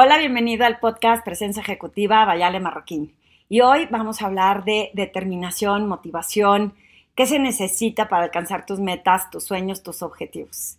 Hola, bienvenido al podcast Presencia Ejecutiva Bayale Marroquín. Y hoy vamos a hablar de determinación, motivación, qué se necesita para alcanzar tus metas, tus sueños, tus objetivos.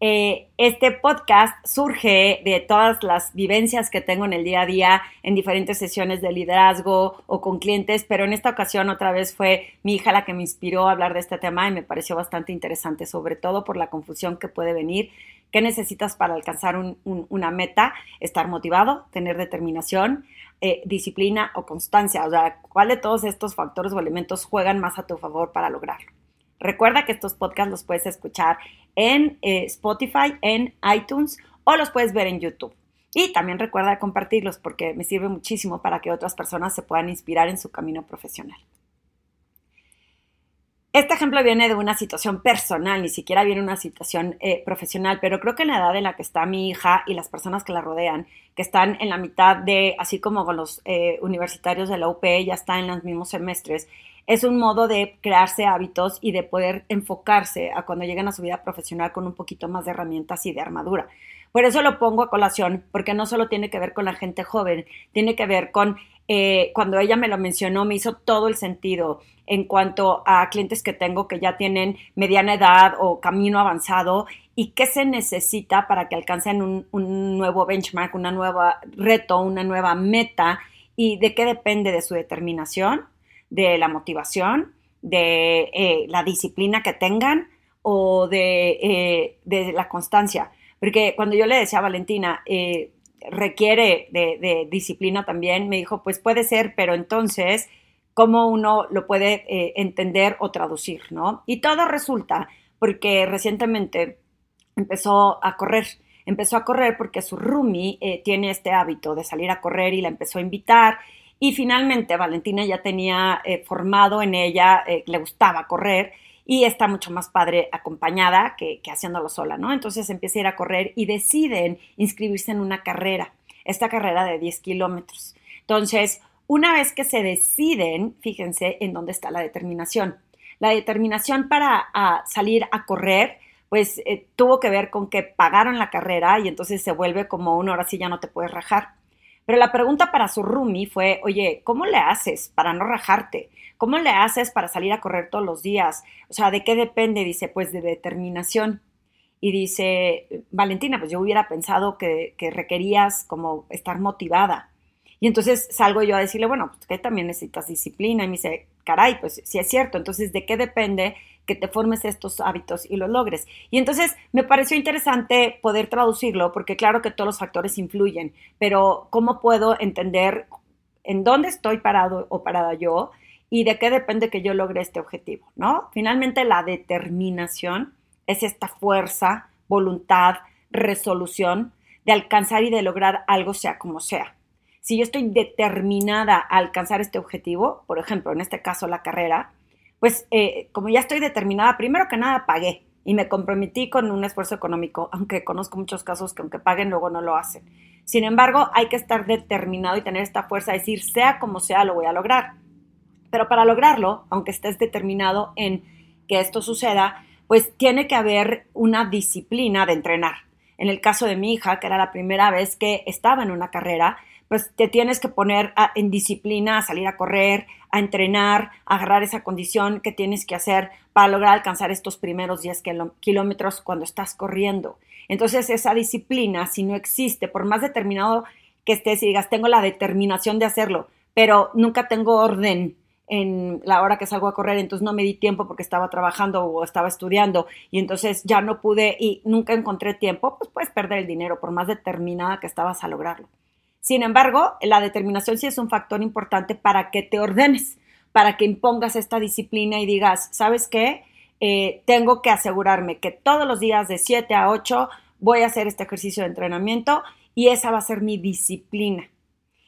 Eh, este podcast surge de todas las vivencias que tengo en el día a día en diferentes sesiones de liderazgo o con clientes, pero en esta ocasión otra vez fue mi hija la que me inspiró a hablar de este tema y me pareció bastante interesante, sobre todo por la confusión que puede venir ¿Qué necesitas para alcanzar una meta? Estar motivado, tener determinación, eh, disciplina o constancia. O sea, ¿cuál de todos estos factores o elementos juegan más a tu favor para lograrlo? Recuerda que estos podcasts los puedes escuchar en eh, Spotify, en iTunes o los puedes ver en YouTube. Y también recuerda compartirlos porque me sirve muchísimo para que otras personas se puedan inspirar en su camino profesional. Este ejemplo viene de una situación personal, ni siquiera viene de una situación eh, profesional, pero creo que en la edad en la que está mi hija y las personas que la rodean, que están en la mitad de, así como con los eh, universitarios de la UP, ya están en los mismos semestres, es un modo de crearse hábitos y de poder enfocarse a cuando lleguen a su vida profesional con un poquito más de herramientas y de armadura. Por eso lo pongo a colación, porque no solo tiene que ver con la gente joven, tiene que ver con eh, cuando ella me lo mencionó, me hizo todo el sentido en cuanto a clientes que tengo que ya tienen mediana edad o camino avanzado y qué se necesita para que alcancen un, nuevo benchmark, una nueva reto, una nueva meta y de qué depende de su determinación, de la motivación, de eh, la disciplina que tengan o de, eh, de, la constancia. Porque cuando yo le decía a Valentina, requiere de, disciplina también, me dijo, pues puede ser, pero entonces, ¿cómo uno lo puede eh, entender o traducir, no? Y todo resulta porque recientemente empezó a correr. Empezó a correr porque su roomie eh, tiene este hábito de salir a correr y la empezó a invitar. Y finalmente Valentina ya tenía eh, formado en ella, le gustaba correr y está mucho más padre acompañada que, haciéndolo sola, ¿no? Entonces empieza a ir a correr y deciden inscribirse en una carrera, esta carrera de 10 kilómetros. Entonces, una vez que se deciden, fíjense en dónde está la determinación. La determinación para salir a correr, pues eh, tuvo que ver con que pagaron la carrera y entonces se vuelve como una hora sí ya no te puedes rajar. Pero la pregunta para su roomie fue, oye, ¿cómo le haces para no rajarte? ¿Cómo le haces para salir a correr todos los días? O sea, ¿de qué depende? Dice, pues de determinación. Y dice, Valentina, pues yo hubiera pensado que, requerías como estar motivada. Y entonces salgo yo a decirle, bueno, pues que también necesitas disciplina. Y me dice, caray, pues sí es cierto. Entonces, ¿de qué depende que te formes estos hábitos y los logres? Y entonces me pareció interesante poder traducirlo, porque claro que todos los factores influyen, pero ¿cómo puedo entender en dónde estoy parado o parada yo y de qué depende que yo logre este objetivo, ¿no? Finalmente la determinación es esta fuerza, voluntad, resolución de alcanzar y de lograr algo sea como sea. Si yo estoy determinada a alcanzar este objetivo, por ejemplo, en este caso la carrera, pues eh, como ya estoy determinada, primero que nada pagué y me comprometí con un esfuerzo económico, aunque conozco muchos casos que aunque paguen luego no lo hacen. Sin embargo, hay que estar determinado y tener esta fuerza de decir, sea como sea, lo voy a lograr. Pero para lograrlo, aunque estés determinado en que esto suceda, pues tiene que haber una disciplina de entrenar. En el caso de mi hija, que era la primera vez que estaba en una carrera, pues te tienes que poner en disciplina a salir a correr, a entrenar, a agarrar esa condición que tienes que hacer para lograr alcanzar estos primeros 10 kilómetros cuando estás corriendo. Entonces esa disciplina, si no existe, por más determinado que estés y digas, tengo la determinación de hacerlo, pero nunca tengo orden en la hora que salgo a correr, entonces no me di tiempo porque estaba trabajando o estaba estudiando y entonces ya no pude y nunca encontré tiempo, pues puedes perder el dinero por más determinada que estabas a lograrlo. Sin embargo, la determinación sí es un factor importante para que te ordenes, para que impongas esta disciplina y digas, ¿sabes qué? Eh, tengo que asegurarme que todos los días de 7 a 8 voy a hacer este ejercicio de entrenamiento y esa va a ser mi disciplina.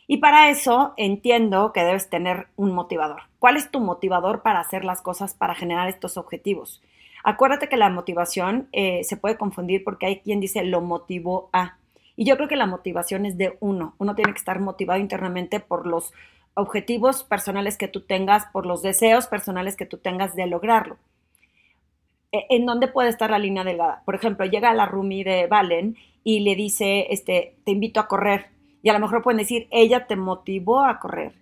Y para eso entiendo que debes tener un motivador. ¿Cuál es tu motivador para hacer las cosas, para generar estos objetivos? Acuérdate que la motivación eh, se puede confundir porque hay quien dice lo motivó a. Y yo creo que la motivación es de uno. Uno tiene que estar motivado internamente por los objetivos personales que tú tengas, por los deseos personales que tú tengas de lograrlo. E, ¿En dónde puede estar la línea delgada? Por ejemplo, llega la Rumi de Valen y le dice, este, te invito a correr Y a lo mejor pueden decir, ella te motivó a correr.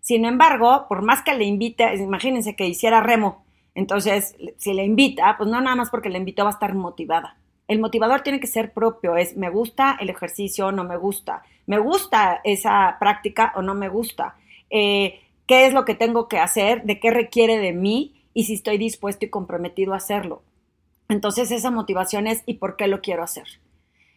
Sin embargo, por más que le invite, imagínense que hiciera remo, entonces si le invita, pues no nada más porque le invitó va a estar motivada. El motivador tiene que ser propio, es me gusta el ejercicio o no me gusta, me gusta esa práctica o no me gusta, eh, qué es lo que tengo que hacer, de qué requiere de mí y si estoy dispuesto y comprometido a hacerlo. Entonces esa motivación es ¿y por qué lo quiero hacer?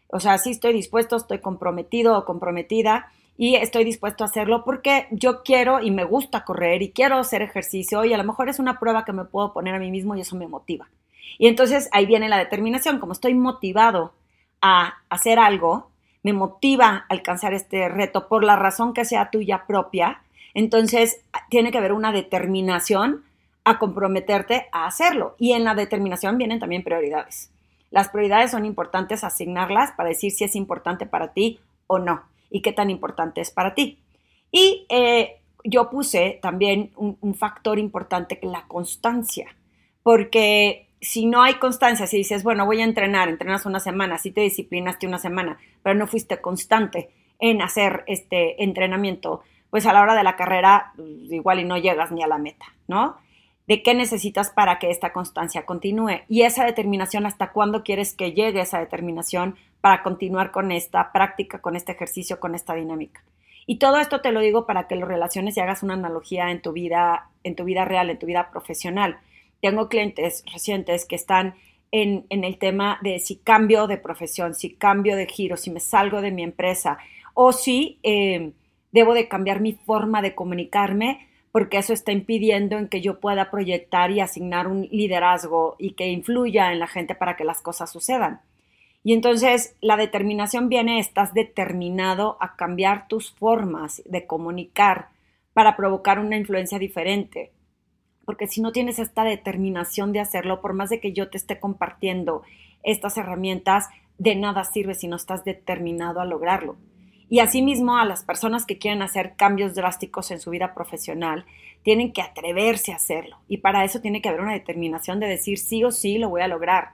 O sea, si estoy dispuesto, estoy comprometido o comprometida y estoy dispuesto a hacerlo porque yo quiero y me gusta correr y quiero hacer ejercicio y a lo mejor es una prueba que me puedo poner a mí mismo y eso me motiva. Y entonces ahí viene la determinación, como estoy motivado a hacer algo, me motiva a alcanzar este reto por la razón que sea tuya propia, entonces tiene que haber una determinación a comprometerte a hacerlo. Y en la determinación vienen también prioridades. Las prioridades son importantes asignarlas para decir si es importante para ti o no y qué tan importante es para ti. Y eh, yo puse también un, un, factor importante que la constancia, porque si no hay constancia, si dices, bueno, voy a entrenar, entrenas una semana, si te disciplinaste una semana, pero no fuiste constante en hacer este entrenamiento, pues a la hora de la carrera pues, igual y no llegas ni a la meta, ¿no? de qué necesitas para que esta constancia continúe y esa determinación, hasta cuándo quieres que llegue esa determinación para continuar con esta práctica, con este ejercicio, con esta dinámica. Y todo esto te lo digo para que lo relaciones y hagas una analogía en tu vida, en tu vida real, en tu vida profesional. Tengo clientes recientes que están en, el tema de si cambio de profesión, si cambio de giro, si me salgo de mi empresa o si eh, debo de cambiar mi forma de comunicarme porque eso está impidiendo en que yo pueda proyectar y asignar un liderazgo y que influya en la gente para que las cosas sucedan. Y entonces la determinación viene, estás determinado a cambiar tus formas de comunicar para provocar una influencia diferente. Porque si no tienes esta determinación de hacerlo, por más de que yo te esté compartiendo estas herramientas, de nada sirve si no estás determinado a lograrlo. Y asimismo, a las personas que quieren hacer cambios drásticos en su vida profesional, tienen que atreverse a hacerlo. Y para eso tiene que haber una determinación de decir sí o sí lo voy a lograr.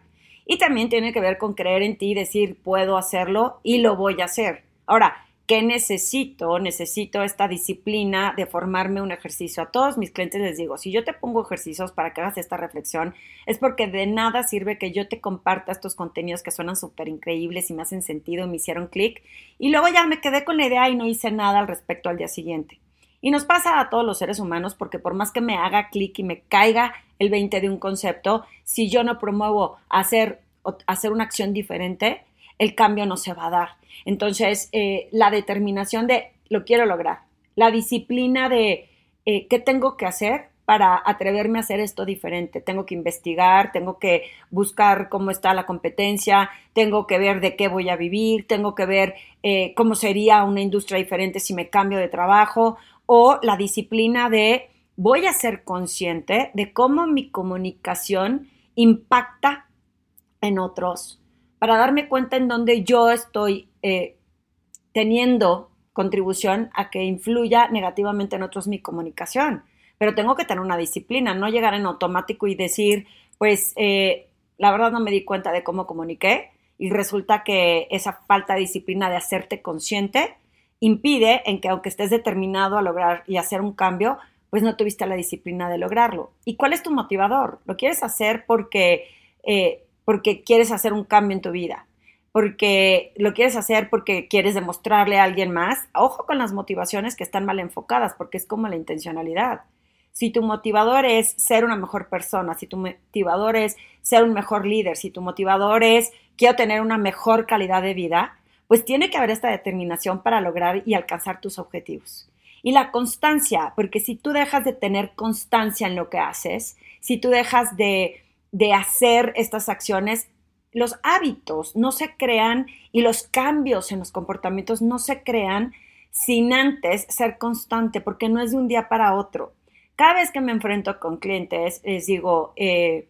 Y también tiene que ver con creer en ti y decir puedo hacerlo y lo voy a hacer. Ahora, ¿Qué necesito? Necesito esta disciplina de formarme un ejercicio. A todos mis clientes les digo, si yo te pongo ejercicios para que hagas esta reflexión, es porque de nada sirve que yo te comparta estos contenidos que suenan súper increíbles y me hacen sentido me hicieron clic. Y luego ya me quedé con la idea y no hice nada al respecto al día siguiente. Y nos pasa a todos los seres humanos porque por más que me haga clic y me caiga el 20 de un concepto, si yo no promuevo hacer, hacer una acción diferente, el cambio no se va a dar. Entonces, eh, la determinación de lo quiero lograr, la disciplina de eh, qué tengo que hacer para atreverme a hacer esto diferente. Tengo que investigar, tengo que buscar cómo está la competencia, tengo que ver de qué voy a vivir, tengo que ver eh, cómo sería una industria diferente si me cambio de trabajo o la disciplina de voy a ser consciente de cómo mi comunicación impacta en otros para darme cuenta en dónde yo estoy eh, teniendo contribución a que influya negativamente en otros mi comunicación. Pero tengo que tener una disciplina, no llegar en automático y decir, pues eh, la verdad no me di cuenta de cómo comuniqué y resulta que esa falta de disciplina de hacerte consciente impide en que aunque estés determinado a lograr y hacer un cambio, pues no tuviste la disciplina de lograrlo. ¿Y cuál es tu motivador? ¿Lo quieres hacer porque eh, porque quieres hacer un cambio en tu vida, porque lo quieres hacer porque quieres demostrarle a alguien más. Ojo con las motivaciones que están mal enfocadas, porque es como la intencionalidad. Si tu motivador es ser una mejor persona, si tu motivador es ser un mejor líder, si tu motivador es quiero tener una mejor calidad de vida, pues tiene que haber esta determinación para lograr y alcanzar tus objetivos. Y la constancia, porque si tú dejas de tener constancia en lo que haces, si tú dejas de de hacer estas acciones, los hábitos no se crean y los cambios en los comportamientos no se crean sin antes ser constante, porque no es de un día para otro. Cada vez que me enfrento con clientes, les digo, eh,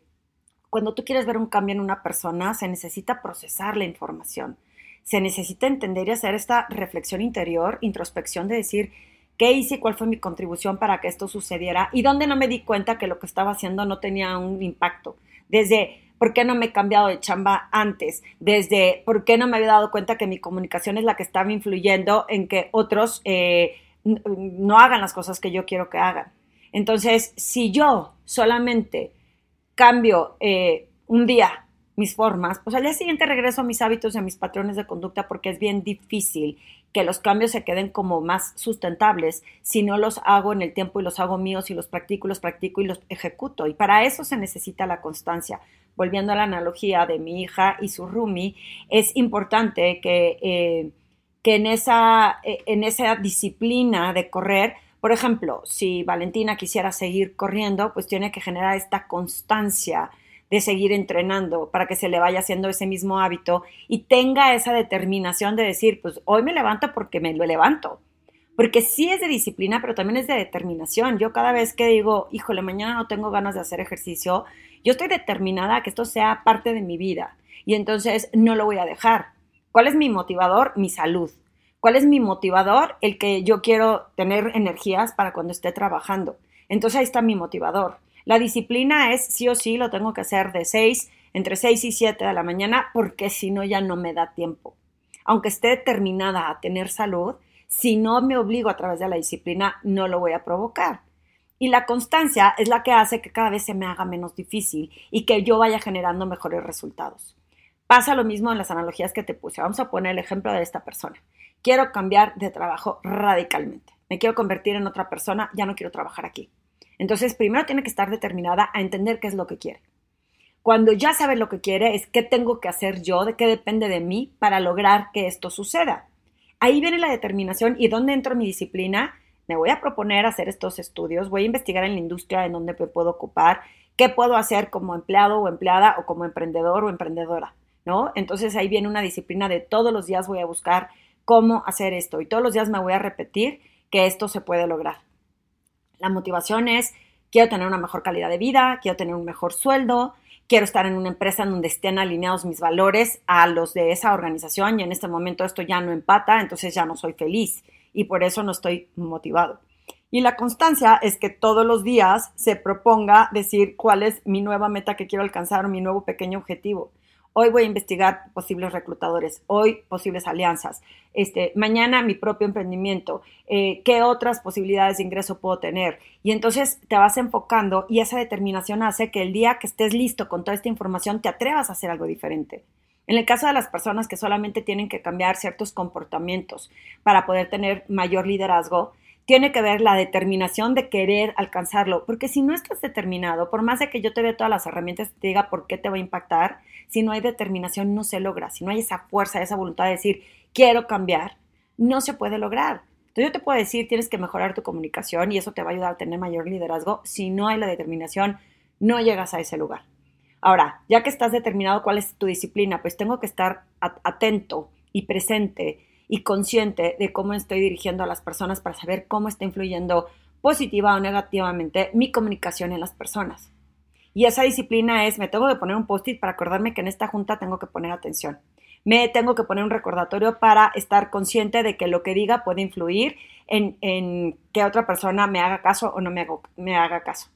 cuando tú quieres ver un cambio en una persona, se necesita procesar la información, se necesita entender y hacer esta reflexión interior, introspección de decir, qué hice y cuál fue mi contribución para que esto sucediera y dónde no me di cuenta que lo que estaba haciendo no tenía un impacto desde ¿Por qué no me he cambiado de chamba antes? Desde, ¿por qué no me había dado cuenta que mi comunicación es la que estaba influyendo en que otros eh, no hagan las cosas que yo quiero que hagan? Entonces, si yo solamente cambio eh, un día mis formas, pues al día siguiente regreso a mis hábitos y a mis patrones de conducta porque es bien difícil que los cambios se queden como más sustentables si no los hago en el tiempo y los hago míos y los practico los practico y los ejecuto. Y para eso se necesita la constancia. Volviendo a la analogía de mi hija y su Rumi, es importante que, eh, que en, esa, eh, en esa disciplina de correr, por ejemplo, si Valentina quisiera seguir corriendo, pues tiene que generar esta constancia de seguir entrenando para que se le vaya haciendo ese mismo hábito y tenga esa determinación de decir, pues hoy me levanto porque me lo levanto. Porque sí es de disciplina, pero también es de determinación. Yo cada vez que digo, híjole, mañana no tengo ganas de hacer ejercicio, yo estoy determinada a que esto sea parte de mi vida y entonces no lo voy a dejar. ¿Cuál es mi motivador? Mi salud. ¿Cuál es mi motivador? El que yo quiero tener energías para cuando esté trabajando. Entonces ahí está mi motivador. La disciplina es sí o sí, lo tengo que hacer de 6, entre 6 y 7 de la mañana, porque si no ya no me da tiempo. Aunque esté determinada a tener salud, si no me obligo a través de la disciplina, no lo voy a provocar. Y la constancia es la que hace que cada vez se me haga menos difícil y que yo vaya generando mejores resultados. Pasa lo mismo en las analogías que te puse. Vamos a poner el ejemplo de esta persona quiero cambiar de trabajo radicalmente. Me quiero convertir en otra persona, ya no quiero trabajar aquí. Entonces, primero tiene que estar determinada a entender qué es lo que quiere. Cuando ya sabe lo que quiere, es qué tengo que hacer yo, de qué depende de mí para lograr que esto suceda. Ahí viene la determinación y dónde entro mi disciplina. Me voy a proponer hacer estos estudios, voy a investigar en la industria en donde me puedo ocupar, qué puedo hacer como empleado o empleada o como emprendedor o emprendedora, ¿no? Entonces ahí viene una disciplina de todos los días voy a buscar cómo hacer esto y todos los días me voy a repetir que esto se puede lograr. La motivación es, quiero tener una mejor calidad de vida, quiero tener un mejor sueldo, quiero estar en una empresa en donde estén alineados mis valores a los de esa organización y en este momento esto ya no empata, entonces ya no soy feliz y por eso no estoy motivado. Y la constancia es que todos los días se proponga decir cuál es mi nueva meta que quiero alcanzar mi nuevo pequeño objetivo. Hoy voy a investigar posibles reclutadores, hoy posibles alianzas, este, mañana mi propio emprendimiento, eh, qué otras posibilidades de ingreso puedo tener. Y entonces te vas enfocando y esa determinación hace que el día que estés listo con toda esta información te atrevas a hacer algo diferente. En el caso de las personas que solamente tienen que cambiar ciertos comportamientos para poder tener mayor liderazgo, tiene que ver la determinación de querer alcanzarlo, porque si no estás determinado, por más de que yo te dé todas las herramientas y te diga por qué te va a impactar, si no hay determinación no se logra, si no hay esa fuerza, esa voluntad de decir quiero cambiar, no se puede lograr. Entonces yo te puedo decir, tienes que mejorar tu comunicación y eso te va a ayudar a tener mayor liderazgo. Si no hay la determinación, no llegas a ese lugar. Ahora, ya que estás determinado cuál es tu disciplina, pues tengo que estar atento y presente y consciente de cómo estoy dirigiendo a las personas para saber cómo está influyendo positiva o negativamente mi comunicación en las personas. Y esa disciplina es, me tengo que poner un post-it para acordarme que en esta junta tengo que poner atención. Me tengo que poner un recordatorio para estar consciente de que lo que diga puede influir en, en que otra persona me haga caso o no me, me haga caso.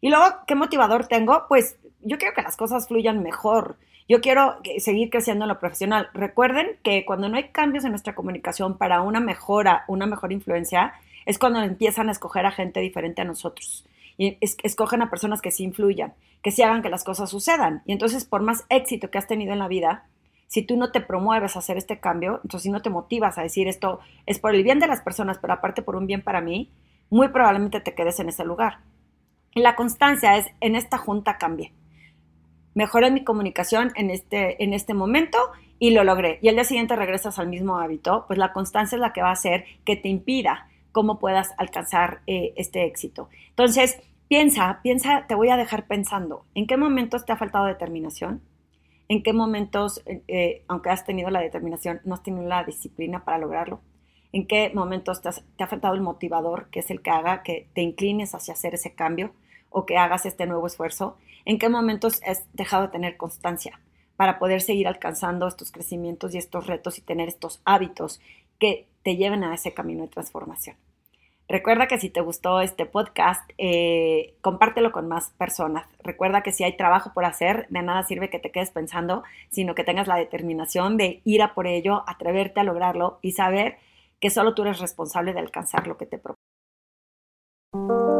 Y luego, ¿qué motivador tengo? Pues yo quiero que las cosas fluyan mejor. Yo quiero seguir creciendo en lo profesional. Recuerden que cuando no hay cambios en nuestra comunicación para una mejora, una mejor influencia, es cuando empiezan a escoger a gente diferente a nosotros. Y escogen a personas que sí influyan, que sí hagan que las cosas sucedan. Y entonces, por más éxito que has tenido en la vida, si tú no te promueves a hacer este cambio, entonces si no te motivas a decir esto es por el bien de las personas, pero aparte por un bien para mí, muy probablemente te quedes en ese lugar. Y la constancia es, en esta junta cambie mejoré mi comunicación en este, en este momento y lo logré. Y al día siguiente regresas al mismo hábito, pues la constancia es la que va a hacer que te impida cómo puedas alcanzar eh, este éxito. Entonces, piensa, piensa, te voy a dejar pensando, ¿en qué momentos te ha faltado determinación? ¿En qué momentos, eh, aunque has tenido la determinación, no has tenido la disciplina para lograrlo? ¿En qué momentos te, te ha faltado el motivador, que es el que haga que te inclines hacia hacer ese cambio o que hagas este nuevo esfuerzo? En qué momentos has dejado de tener constancia para poder seguir alcanzando estos crecimientos y estos retos y tener estos hábitos que te lleven a ese camino de transformación. Recuerda que si te gustó este podcast, eh, compártelo con más personas. Recuerda que si hay trabajo por hacer, de nada sirve que te quedes pensando, sino que tengas la determinación de ir a por ello, atreverte a lograrlo y saber que solo tú eres responsable de alcanzar lo que te propones.